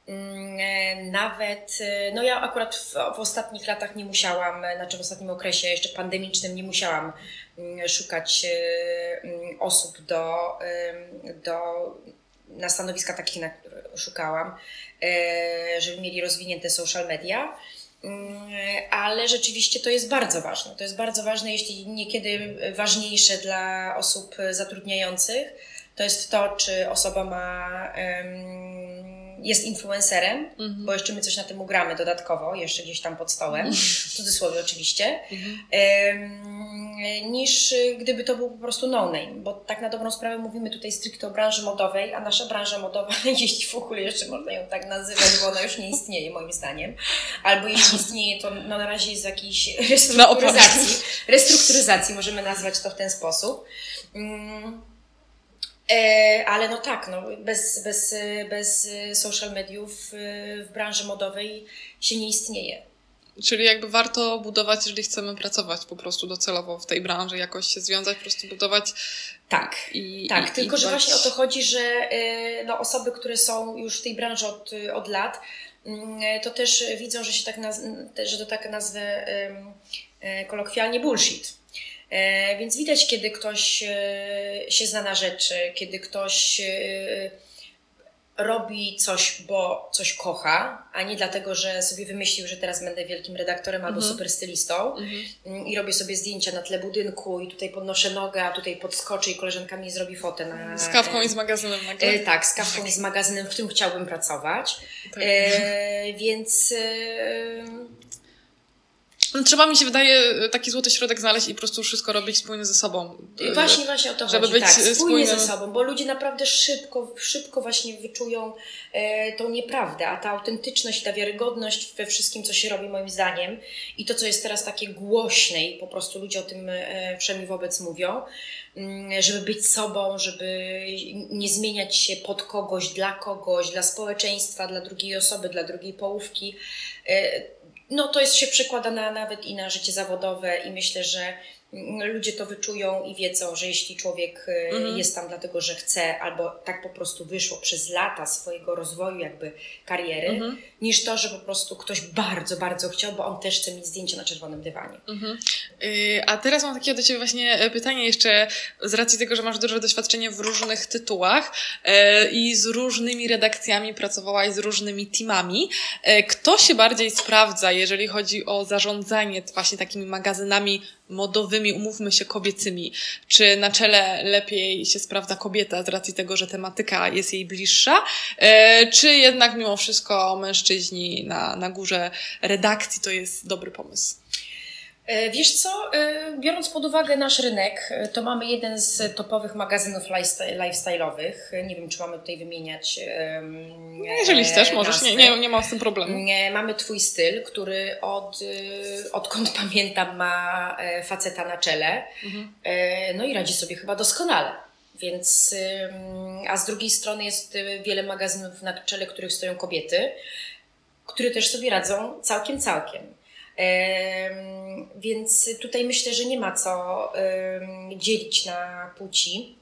Mm, Nawet, no ja akurat w, w ostatnich latach nie musiałam, znaczy w ostatnim okresie jeszcze pandemicznym nie musiałam mm, szukać mm, osób do, do, na stanowiska takich, na które szukałam, żeby mieli rozwinięte social media. Mm, Ale rzeczywiście to jest bardzo ważne. To jest bardzo ważne, jeśli niekiedy ważniejsze dla osób zatrudniających, to jest to, czy osoba ma, jest influencerem, mhm. bo jeszcze my coś na tym ugramy dodatkowo, jeszcze gdzieś tam pod stołem, w cudzysłowie oczywiście, niż gdyby to był po prostu no-name, bo tak na dobrą sprawę mówimy tutaj stricte o branży modowej, a nasza branża modowa, jeśli w ogóle jeszcze można ją tak nazywać, bo ona już nie istnieje moim zdaniem, albo jeśli istnieje, to no na razie jest jakiejś restrukturyzacji, restrukturyzacji, możemy nazwać to w ten sposób. Mm. E, ale no tak, no, bez, bez, bez social mediów w branży modowej się nie istnieje. Czyli jakby warto budować, jeżeli chcemy pracować po prostu docelowo w tej branży, jakoś się związać, po prostu budować. Tak, i, tak. I, tylko i że właśnie o to chodzi, że e, no, osoby, które są już w tej branży od, od lat, mm, to też widzą, że się tak naz- że to tak nazwę kolokwialnie bullshit więc widać, kiedy ktoś się zna na rzeczy, kiedy ktoś robi coś, bo coś kocha, a nie dlatego, że sobie wymyślił, że teraz będę wielkim redaktorem albo mhm. super stylistą mhm. i robię sobie zdjęcia na tle budynku i tutaj podnoszę nogę, a tutaj podskoczę i koleżankami zrobi fotę na... Z kawką i z magazynem nagle. E, tak, z kawką i z magazynem, w którym chciałbym pracować. Tak. E, więc... E, trzeba mi się wydaje taki złoty środek znaleźć i po prostu wszystko robić spójnie ze sobą. Właśnie, właśnie o to żeby chodzi. Być tak, spójnie spójnym... ze sobą, bo ludzie naprawdę szybko, szybko właśnie wyczują e, tą nieprawdę, a ta autentyczność, ta wiarygodność we wszystkim, co się robi moim zdaniem i to, co jest teraz takie głośne i po prostu ludzie o tym e, wszemi wobec mówią, mm, żeby być sobą, żeby nie zmieniać się pod kogoś, dla kogoś, dla społeczeństwa, dla drugiej osoby, dla drugiej połówki. No to jest, się przekłada na, nawet i na życie zawodowe i myślę, że ludzie to wyczują i wiedzą, że jeśli człowiek y, mhm. jest tam dlatego, że chce, albo tak po prostu wyszło przez lata swojego rozwoju, jakby kariery, mhm. niż to, że po prostu ktoś bardzo, bardzo chciał, bo on też chce mieć zdjęcie na czerwonym dywanie. Mhm. Yy, a teraz mam takie do Ciebie właśnie e, pytanie jeszcze z racji tego, że masz duże doświadczenie w różnych tytułach yy, i z różnymi redakcjami pracowałaś, z różnymi teamami. Yy, kto się bardziej sprawdza, jeżeli chodzi o zarządzanie właśnie takimi magazynami modowymi, umówmy się, kobiecymi. Czy na czele lepiej się sprawdza kobieta z racji tego, że tematyka jest jej bliższa, e, czy jednak mimo wszystko mężczyźni na, na górze redakcji to jest dobry pomysł? E, wiesz co, e, biorąc pod uwagę nasz rynek, e, to mamy jeden z topowych magazynów lifestyle'owych. Nie wiem, czy mamy tutaj wymieniać. No, jeżeli chcesz, możesz, nie, nie, nie ma z tym problemu. Mamy Twój styl, który od, odkąd pamiętam ma faceta na czele. Mhm. No i radzi sobie chyba doskonale. Więc, a z drugiej strony jest wiele magazynów na czele, których stoją kobiety, które też sobie radzą całkiem, całkiem. Więc tutaj myślę, że nie ma co dzielić na płci,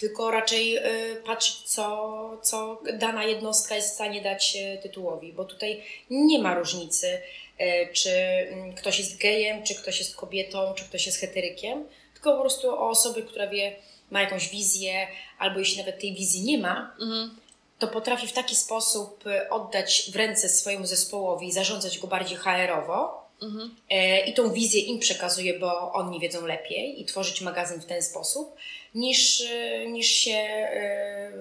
tylko raczej e, patrzeć, co, co dana jednostka jest w stanie dać e, tytułowi, bo tutaj nie ma różnicy, e, czy mm, ktoś jest gejem, czy ktoś jest kobietą, czy ktoś jest heterykiem, tylko po prostu o osobę, która wie, ma jakąś wizję, albo jeśli nawet tej wizji nie ma, mhm to potrafi w taki sposób y, oddać w ręce swojemu zespołowi, zarządzać go bardziej HR-owo mhm. E, i tą wizję im przekazuje, bo oni wiedzą lepiej i tworzyć magazyn w ten sposób, niż, y, niż się e,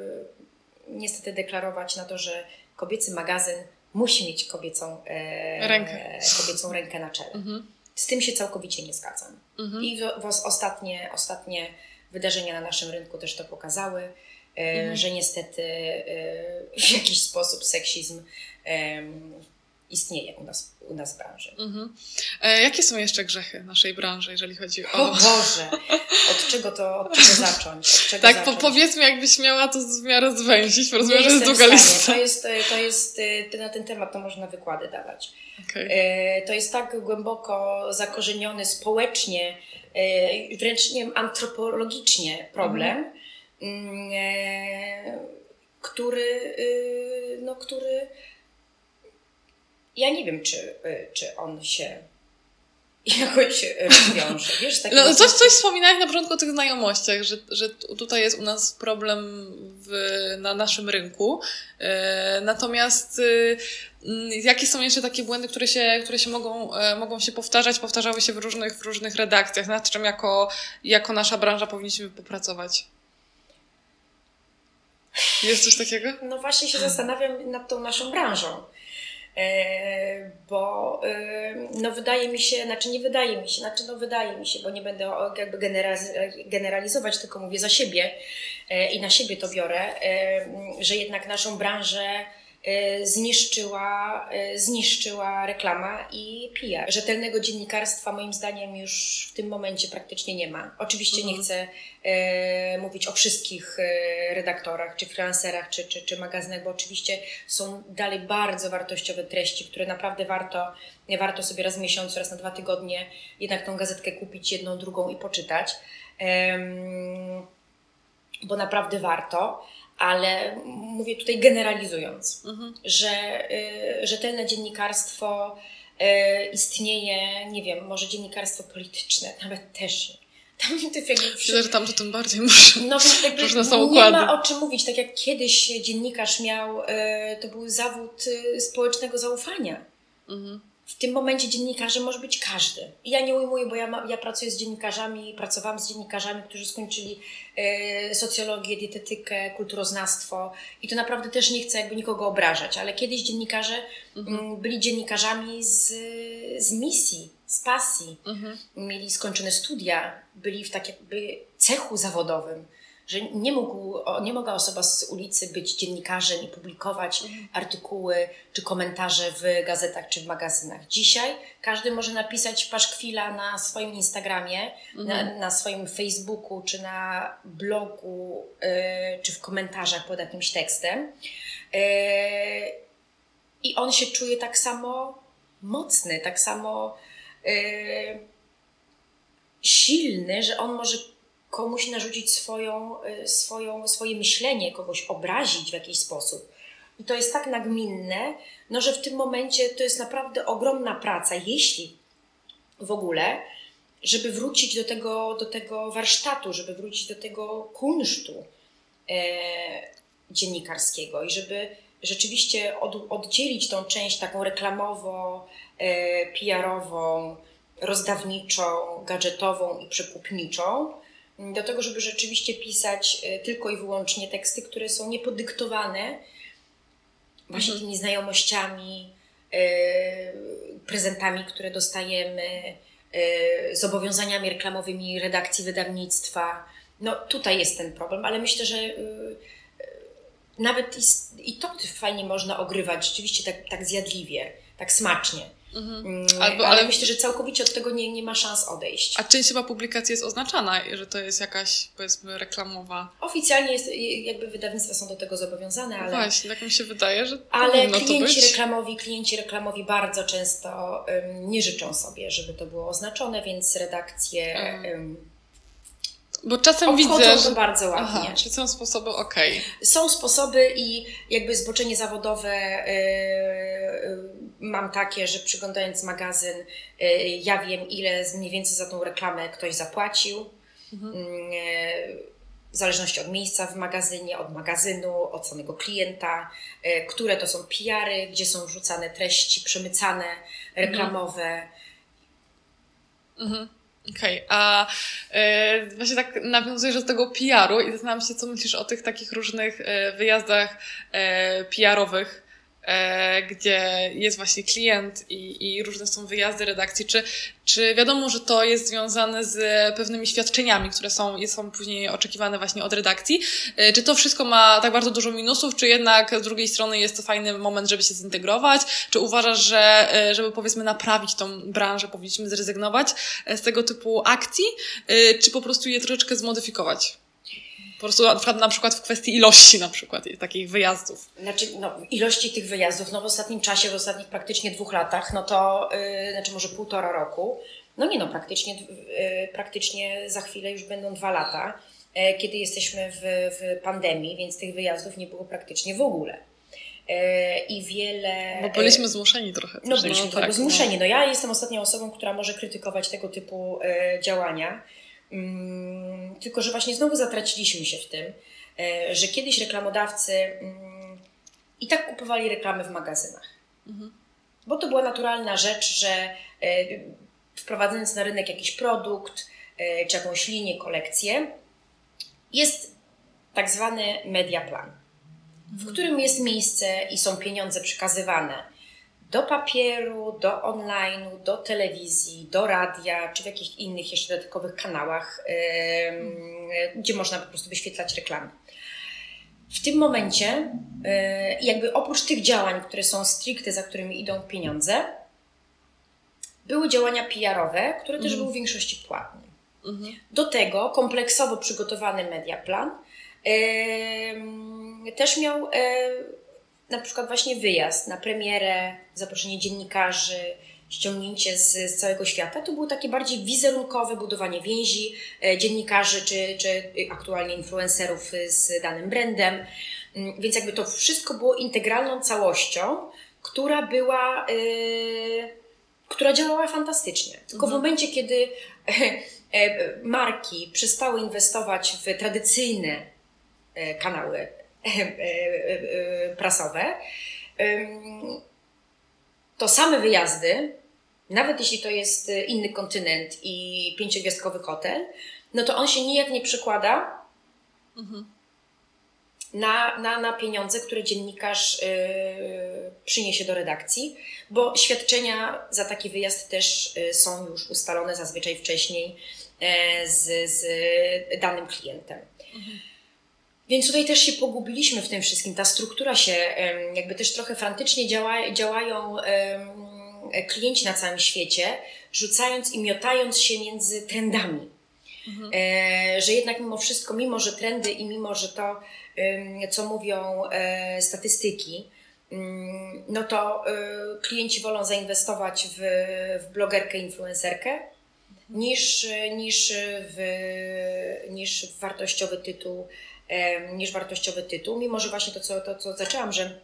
niestety deklarować na to, że kobiecy magazyn musi mieć kobiecą e, rękę, kobiecą rękę na czele. Mhm. Z tym się całkowicie nie zgadzam. Mhm. I w, w ostatnie, ostatnie wydarzenia na naszym rynku też to pokazały. E, mhm. że niestety e, w jakiś sposób seksizm istnieje u nas, u nas w branży. Mhm. E, jakie są jeszcze grzechy naszej branży, jeżeli chodzi o... O Boże! Od czego to, od czego zacząć? Od czego tak, zacząć? Po, powiedzmy, jakbyś miała to w miarę zwęzić, rozumiem, że jest długa lista. To jest, to jest, na ten temat to można wykłady dawać. Okay. To jest tak głęboko zakorzeniony społecznie, wręcz nie wiem, antropologicznie problem, mhm e, który, y, no, który ja nie wiem, czy, y, czy on się jakoś rozwiąże. Wiesz, no, coś, coś wspominałeś na początku o tych znajomościach, że, że tutaj jest u nas problem w, na naszym rynku. E, natomiast y, mm, jakie są jeszcze takie błędy, które się, które się mogą, e, mogą się powtarzać, powtarzały się w różnych, w różnych redakcjach, nad czym jako, jako nasza branża powinniśmy popracować? Jest coś takiego? No właśnie się zastanawiam nad tą naszą branżą. E, bo e, no wydaje mi się, znaczy nie wydaje mi się, znaczy no wydaje mi się, bo nie będę jakby generalizować, tylko mówię za siebie e, i na siebie to biorę, że jednak naszą branżę zniszczyła, y, zniszczyła reklama i PR. Rzetelnego dziennikarstwa moim zdaniem już w tym momencie praktycznie nie ma. Oczywiście mhm. nie chcę e, mówić o wszystkich e, redaktorach, czy freelancerach, czy, czy, czy magazynach, bo oczywiście są dalej bardzo wartościowe treści, które naprawdę warto, warto sobie raz w miesiącu, raz na dwa tygodnie jednak tą gazetkę kupić, jedną, drugą i poczytać. E, bo naprawdę warto ale mówię tutaj generalizując, mhm. że y, rzetelne dziennikarstwo y, istnieje, nie wiem, może dziennikarstwo polityczne, nawet też. Tam to jakby Myślę, że tam to tym bardziej muszę. No więc jakby nie ma o czym mówić. Tak jak kiedyś dziennikarz miał, y, to był zawód społecznego zaufania. Mhm w tym momencie dziennikarzem może być każdy. I ja nie ujmuję, bo ja, ma, ja pracuję z dziennikarzami, pracowałam z dziennikarzami, którzy skończyli e, socjologię, dietetykę, kulturoznawstwo i to naprawdę też nie chcę jakby nikogo obrażać, ale kiedyś dziennikarze mhm. m, byli dziennikarzami z, z misji, z pasji. Mhm. Mieli skończone studia, byli w takim cechu zawodowym że nie, mógł, nie mogła osoba z ulicy być dziennikarzem i publikować mhm. artykuły czy komentarze w gazetach czy w magazynach. Dzisiaj każdy może napisać paszkwila na swoim Instagramie, mhm. na, na, swoim Facebooku czy na blogu, yy, czy w komentarzach pod jakimś tekstem. Yy, I on się czuje tak samo mocny, tak samo yy, silny, że on może komuś narzucić swoją, y, swoją, swoje myślenie, kogoś obrazić w jakiś sposób. I to jest tak nagminne, no, że w tym momencie to jest naprawdę ogromna praca, jeśli w ogóle, żeby wrócić do tego, do tego warsztatu, żeby wrócić do tego kunsztu e, dziennikarskiego i żeby rzeczywiście od, oddzielić tą część taką reklamowo, e, PR-ową, rozdawniczą, gadżetową i przekupniczą do tego, żeby rzeczywiście pisać e, tylko i wyłącznie teksty, które są niepodyktowane właśnie mhm. tymi znajomościami, e, prezentami, które dostajemy, e, zobowiązaniami reklamowymi redakcji wydawnictwa. No tutaj jest ten problem, ale myślę, że nawet i, to fajnie można ogrywać rzeczywiście tak, tak zjadliwie, tak smacznie. Mhm. Mm, Albo, ale, ale myślę, że całkowicie od tego nie, nie ma szans odejść. A część chyba publikacji jest oznaczana, że to jest jakaś, powiedzmy, reklamowa. Oficjalnie jest, jakby wydawnictwa są do tego zobowiązane, ale. Właśnie, tak mi się wydaje, że. Ale klienci reklamowi, klienci reklamowi bardzo często um, nie życzą sobie, żeby to było oznaczone, więc redakcje. Um, bo czasem widzę, że... to bardzo ładnie. Aha, czy są sposoby okej? Okay. Są sposoby i jakby zboczenie zawodowe yy, mam takie, że przyglądając magazyn, yy, ja wiem ile mniej więcej za tą reklamę ktoś zapłacił. Mhm. Yy, w zależności od miejsca w magazynie, od magazynu, od samego klienta, które to są PR-y, gdzie są wrzucane treści przemycane, reklamowe. Mhm. Okej, okay, a e, właśnie tak nawiązujesz do tego PR-u i zastanawiam się, co myślisz o tych takich różnych e, wyjazdach e, PR-owych, gdzie jest właśnie klient i, i różne są wyjazdy redakcji. Czy, czy wiadomo, że to jest związane z pewnymi świadczeniami, które są, są później oczekiwane właśnie od redakcji? E, czy to wszystko ma tak bardzo dużo minusów, czy jednak z drugiej strony jest to fajny moment, żeby się zintegrować? Czy uważasz, że e, żeby powiedzmy naprawić tą branżę, powinniśmy zrezygnować z tego typu akcji, czy po prostu je troszeczkę zmodyfikować? Po prostu na przykład, w kwestii ilości na przykład takich wyjazdów. Znaczy, no, ilości tych wyjazdów, no w ostatnim czasie, w ostatnich praktycznie dwóch latach, no to, yy, znaczy może półtora roku, no nie no, praktycznie, yy, praktycznie za chwilę już będą dwa lata, yy, kiedy jesteśmy w, w pandemii, więc tych wyjazdów nie było praktycznie w ogóle y, i wiele. Bo byliśmy zmuszeni trochę. No, byliśmy no, tak, zmuszeni. No. no ja jestem ostatnią osobą, która może krytykować tego typu y, działania. Mm, tylko, że właśnie znowu zatraciliśmy się w tym, e, że kiedyś reklamodawcy mm, i tak kupowali reklamy w magazynach. Mhm. Bo to była naturalna rzecz, że e, wprowadzając na rynek jakiś produkt e, czy jakąś linię, kolekcję, jest tak zwany media plan. w którym jest miejsce i są pieniądze przekazywane do papieru, do online'u, do telewizji, do radia, czy w jakichś innych jeszcze dodatkowych kanałach, gdzie można po prostu wyświetlać reklamy. W tym momencie, yy, jakby oprócz tych działań, które są stricte, za którymi idą pieniądze, były działania PR-owe, które też Mhm. były w większości płatne. Mhm. Do tego kompleksowo przygotowany mediaplan też miał e, na przykład właśnie wyjazd na premierę, zaproszenie dziennikarzy, ściągnięcie z, z całego świata. To było takie bardziej wizerunkowe budowanie więzi e, dziennikarzy czy, czy aktualnie influencerów y, z danym brandem. Mm, Więc jakby to wszystko było integralną całością, która była, e, która działała fantastycznie. Tylko w Mhm. momencie, kiedy e, marki przestały inwestować w tradycyjne e, kanały e, e, e, prasowe, em, to same wyjazdy, nawet jeśli to jest e, inny kontynent i pięciogwiazdkowy hotel, no to on się nijak nie przekłada Mhm. na, na, na pieniądze, które dziennikarz yy, przyniesie do redakcji, bo świadczenia za taki wyjazd też są już ustalone zazwyczaj wcześniej e, z, z danym klientem. Więc tutaj też się pogubiliśmy w tym wszystkim. Ta struktura się jakby też trochę frantycznie działa, działają klienci na całym świecie, rzucając i miotając się między trendami. E, że jednak mimo wszystko, mimo że trendy i mimo że to, co mówią e, statystyki, mm, no to e, klienci wolą zainwestować w, w blogerkę, influencerkę, niż, niż, w, niż w wartościowy tytuł, niż wartościowy tytuł, mimo że właśnie to, co, to, co zaczęłam, że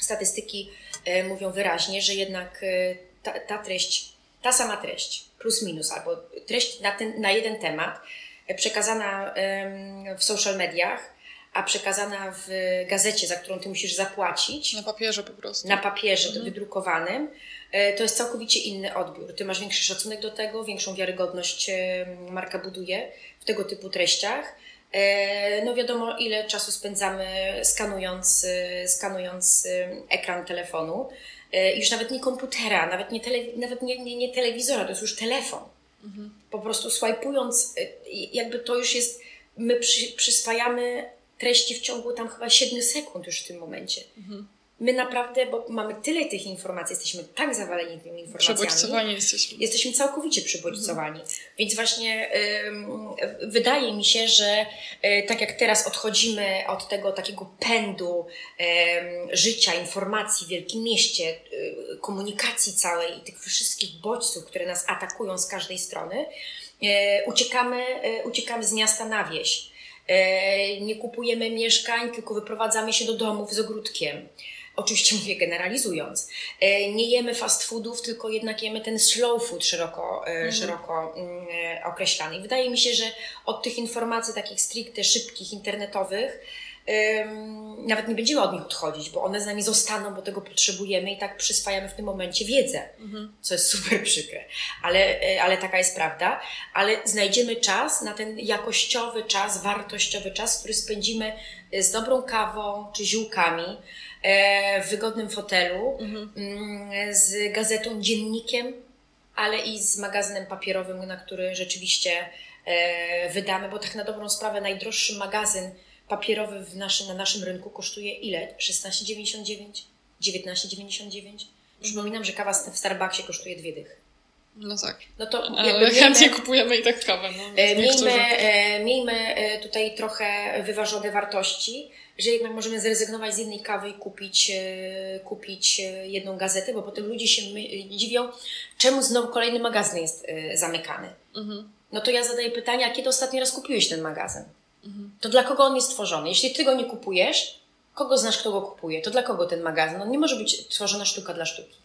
statystyki e, mówią wyraźnie, że jednak e, ta, ta treść, ta sama treść, plus minus, albo treść na, ten, na jeden temat, e, przekazana w social mediach, a przekazana w gazecie, za którą ty musisz zapłacić, Na papierze po prostu. na papierze Mhm. wydrukowanym, to jest całkowicie inny odbiór. Ty masz większy szacunek do tego, większą wiarygodność marka buduje w tego typu treściach. E, No wiadomo, ile czasu spędzamy skanując, e, skanując e, ekran telefonu. Już nawet nie komputera, nawet nie, tele, nawet nie, nie, nie telewizora, to jest już telefon. Po prostu swajpując, jakby to już jest, my przy, przyswajamy treści w ciągu tam chyba 7 sekund już w tym momencie. My naprawdę, bo mamy tyle tych informacji, jesteśmy tak zawaleni tymi informacjami. Przebodźcowani jesteśmy. Jesteśmy całkowicie przybodźcowani. Więc właśnie ym, wydaje mi się, że y, tak jak teraz odchodzimy od tego takiego pędu ym, życia, informacji w wielkim mieście, y, komunikacji całej i tych wszystkich bodźców, które nas atakują z każdej strony, y, uciekamy, y, uciekamy z miasta na wieś. Y, nie kupujemy mieszkań, tylko wyprowadzamy się do domów z ogródkiem. Oczywiście mówię generalizując. E, Nie jemy fast foodów, tylko jednak jemy ten slow food szeroko, e, szeroko mm, e, określany. I wydaje mi się, że od tych informacji takich stricte szybkich, internetowych, nawet nie będziemy od nich odchodzić, bo one z nami zostaną, bo tego potrzebujemy i tak przyswajamy w tym momencie wiedzę, co jest super przykre. Ale, e, ale taka jest prawda. Ale znajdziemy czas na ten jakościowy czas, wartościowy czas, który spędzimy e, z dobrą kawą czy ziółkami, e, w wygodnym fotelu, mm, z gazetą, dziennikiem, ale i z magazynem papierowym, na który rzeczywiście e, wydamy, bo tak na dobrą sprawę najdroższy magazyn papierowy w na naszym rynku kosztuje ile? 16,99? 19,99? Przypominam, że kawa w Starbucksie kosztuje dwie dychy. No tak. No to Ale jakby chętnie miejmy- kupujemy i tak kawę. No, E. Miejmy, e, miejmy e, tutaj trochę wyważone wartości, że jednak możemy zrezygnować z jednej kawy i kupić, kupić jedną gazetę, bo potem ludzie się dziwią, czemu znowu kolejny magazyn jest zamykany. Mhm. No to ja zadaję pytanie, a kiedy ostatni raz kupiłeś ten magazyn? To dla kogo on jest stworzony? Jeśli ty go nie kupujesz, kogo znasz, kto go kupuje? To dla kogo ten magazyn? On nie może być tworzona sztuka dla sztuki.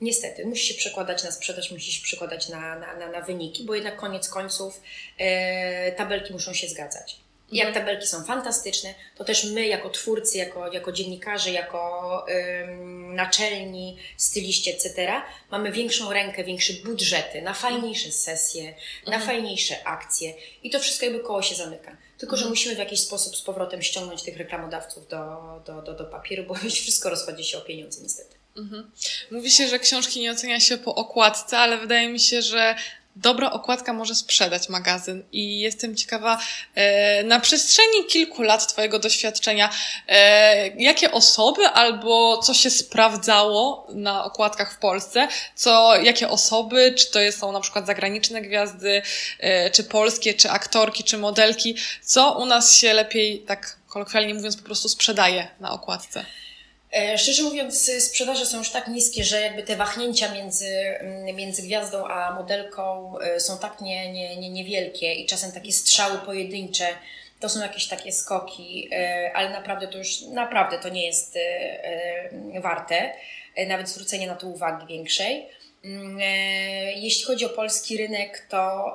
Niestety, musi się przekładać na sprzedaż, musi się przekładać na, na, na, na wyniki, bo jednak koniec końców e, tabelki muszą się zgadzać. Jak tabelki są fantastyczne, to też my jako twórcy, jako, jako dziennikarze, jako ym, naczelni, styliści, etc., mamy większą rękę, większe budżety na fajniejsze sesje, na fajniejsze akcje i to wszystko jakby koło się zamyka. Tylko, że musimy w jakiś sposób z powrotem ściągnąć tych reklamodawców do, do, do, do papieru, bo już wszystko rozchodzi się o pieniądze niestety. Mhm. Mówi się, że książki nie ocenia się po okładce, ale wydaje mi się, że dobra okładka może sprzedać magazyn i jestem ciekawa e, na przestrzeni kilku lat Twojego doświadczenia, e, jakie osoby albo co się sprawdzało na okładkach w Polsce, co, jakie osoby, czy to są na przykład zagraniczne gwiazdy, e, czy polskie, czy aktorki, czy modelki, co u nas się lepiej, tak kolokwialnie mówiąc, po prostu sprzedaje na okładce. E, szczerze mówiąc, sprzedaże są już tak niskie, że jakby te wahnięcia między, mm, między gwiazdą a modelką e, są tak nie, nie, nie, niewielkie i czasem takie strzały pojedyncze, to są jakieś takie skoki, e, ale naprawdę to już naprawdę to nie jest warte nawet zwrócenia na to uwagi większej. Mm, jeśli chodzi o polski rynek, to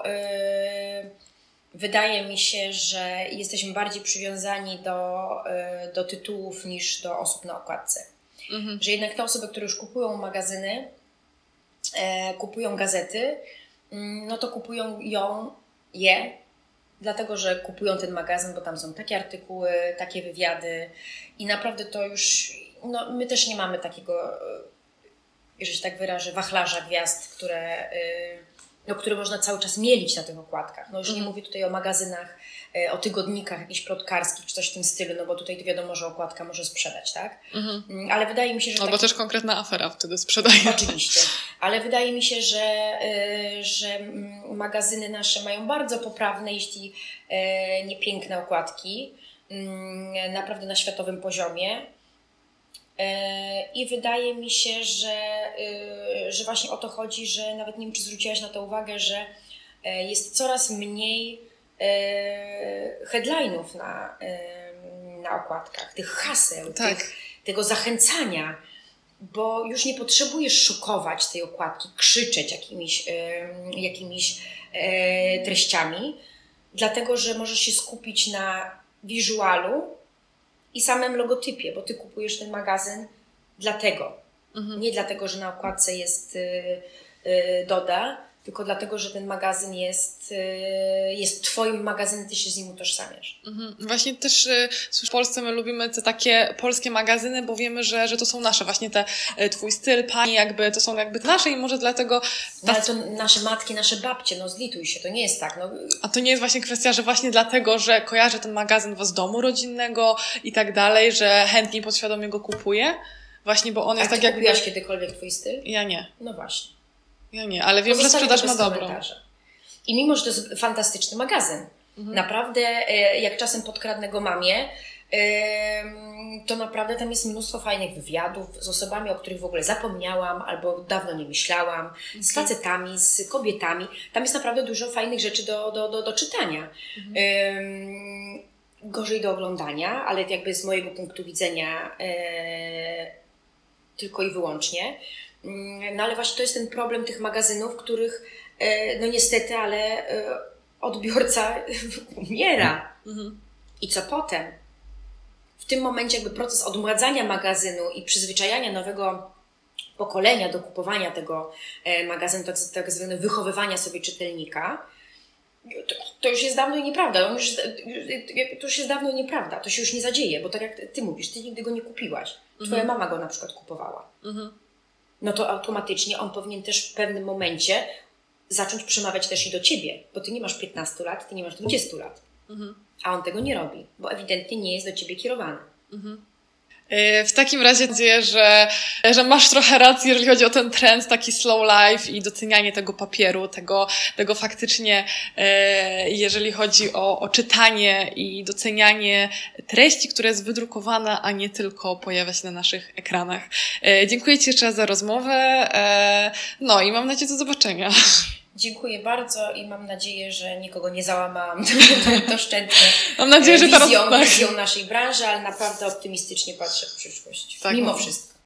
wydaje mi się, że jesteśmy bardziej przywiązani do, y, do tytułów niż do osób na okładce. Mhm. Że jednak te osoby, które już kupują magazyny, e, kupują gazety, mm, no to kupują ją, je, dlatego że kupują ten magazyn, bo tam są takie artykuły, takie wywiady i naprawdę to już, no my też nie mamy takiego, jeżeli się tak wyrażę, wachlarza gwiazd, które... Y, no, które można cały czas mielić na tych okładkach. No już nie mhm. mówię tutaj o magazynach, e, o tygodnikach jakichś plotkarskich czy coś w tym stylu, no bo tutaj wiadomo, że okładka może sprzedać, tak? Mhm. Mm, ale wydaje mi się, że... Albo taki... też konkretna afera wtedy sprzedaje. Oczywiście. Ale wydaje mi się, że, e, że mm, magazyny nasze mają bardzo poprawne, jeśli e, nie piękne okładki, mm, naprawdę na światowym poziomie. E, I wydaje mi się, że, y, że właśnie o to chodzi, że nawet nie wiem, czy zwróciłaś na to uwagę, że e, jest coraz mniej e, headline'ów na, na okładkach, tych haseł, tak. tych, tego zachęcania, bo już nie potrzebujesz szokować tej okładki, krzyczeć jakimiś, jakimiś treściami, dlatego że możesz się skupić na wizualu, i samym logotypie, bo ty kupujesz ten magazyn dlatego. Mhm. Nie dlatego, że na okładce jest y, y, Doda, tylko dlatego, że ten magazyn jest, y, jest Twoim magazynem, Ty się z nim utożsamiasz. Mhm. Właśnie też y, w Polsce my lubimy te takie polskie magazyny, bo wiemy, że, że to są nasze, właśnie te y, Twój styl, Pani, jakby to są jakby nasze i może dlatego... No, ale to nasze matki, nasze babcie, no zlituj się, to nie jest tak. No. A to nie jest właśnie kwestia, że właśnie dlatego, że kojarzę ten magazyn Was z domu rodzinnego i tak dalej, że chętniej podświadomie go kupuję? Właśnie, bo on jest A tak jakby... A kiedykolwiek Twój styl? Ja nie. No właśnie. Ja nie, ale wiem, że sprzedaż ma dobrą. I mimo, że to jest fantastyczny magazyn, mhm. naprawdę, e, jak czasem podkradnę go mamie, to naprawdę tam jest mnóstwo fajnych wywiadów z osobami, o których w ogóle zapomniałam albo dawno nie myślałam, okay. z facetami, z kobietami. Tam jest naprawdę dużo fajnych rzeczy do, do, do, do czytania. Mhm. gorzej do oglądania, ale jakby z mojego punktu widzenia e, tylko i wyłącznie. Mm, no ale właśnie to jest ten problem tych magazynów, których e, no niestety, ale e, odbiorca umiera. Mhm. I co potem? W tym momencie jakby proces odmładzania magazynu i przyzwyczajania nowego pokolenia do kupowania tego e, magazynu, tak, tak zwane wychowywania sobie czytelnika, to, to, już jest dawno nieprawda. On już, to już jest dawno nieprawda. To się już nie zadzieje, bo tak jak ty mówisz, ty nigdy go nie kupiłaś. Twoja mhm. mama go na przykład kupowała. Mhm no to automatycznie on powinien też w pewnym momencie zacząć przemawiać też i do ciebie, bo ty nie masz 15 lat, ty nie masz 20 lat. Mhm. A on tego nie robi, bo ewidentnie nie jest do ciebie kierowany. Mhm. Y, w takim razie nadzieję, że, że masz trochę racji, jeżeli chodzi o ten trend, taki slow life i docenianie tego papieru, tego, tego faktycznie, y, jeżeli chodzi o, o czytanie i docenianie treści, która jest wydrukowana, a nie tylko pojawia się na naszych ekranach. Y, dziękuję Ci jeszcze raz za rozmowę. No i mam nadzieję do zobaczenia. Dziękuję bardzo i mam nadzieję, że nikogo nie załamałam doszczętnie mam nadzieję, że wizją, teraz tak. wizją naszej branży, ale naprawdę optymistycznie patrzę w przyszłość. Tak, mimo wszystko.